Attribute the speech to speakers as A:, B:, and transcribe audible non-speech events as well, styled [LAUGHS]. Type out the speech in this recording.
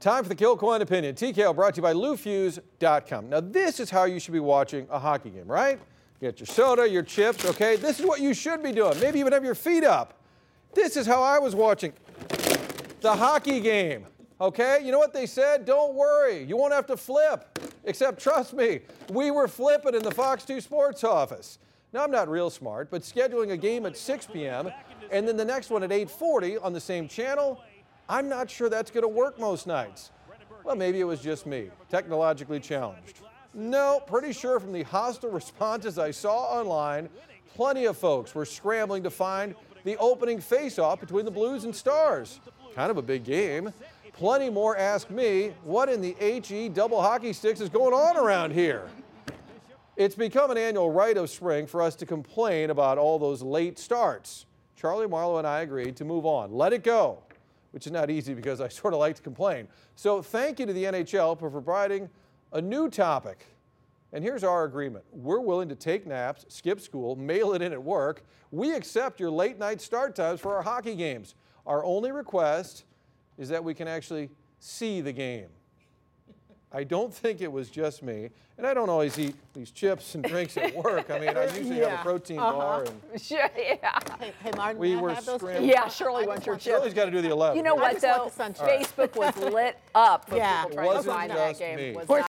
A: Time for the Kilcoyne Opinion. TKO brought to you by LouFuse.com. Now, this is how you should be watching a hockey game, right? Get your soda, your chips, okay? This is what you should be doing. Maybe even have your feet up. This is how I was watching the hockey game, okay? You know what they said? Don't worry, you won't have to flip. Except, trust me, we were flipping in the Fox 2 Sports office. Now, I'm not real smart, but scheduling a game at 6 p.m. and then the next one at 8:40 on the same channel, I'm not sure that's going to work most nights. Well, maybe it was just me, technologically challenged. No, pretty sure from the hostile [LAUGHS] responses I saw online, plenty of folks were scrambling to find the opening face-off between the Blues and Stars. Kind of a big game. Plenty more ask me, what in the HE double hockey sticks is going on around here? It's become an annual rite of spring for us to complain about all those late starts. Charlie Marlowe and I agreed to move on. Let it go which is not easy because I [LAUGHS] sort of like to complain. So thank you to the NHL for providing a new topic. And here's our agreement. We're willing to take naps, skip school, mail it in at work. We accept your late night start times for our hockey games. Our only request is that we can actually see the game. I don't think it was just me, and I don't always eat these chips and drinks at [LAUGHS] work. I mean, I usually have a protein
B: Uh-huh.
A: bar, and [LAUGHS]
C: Sure, yeah.
B: Hey, hey Martin,
A: we
B: may I
A: were
B: have those
A: scrambling.
B: chips?
C: Yeah, Shirley wants your chips.
A: Shirley's got to do the 11.
C: You know
B: I
C: what
B: just want
C: though?
B: the sunshine.
C: Facebook was lit up for
B: Yeah.
C: people
A: It
C: trying to
A: wasn't
C: find that
A: just
C: game.
A: me.
C: Was
B: Of course,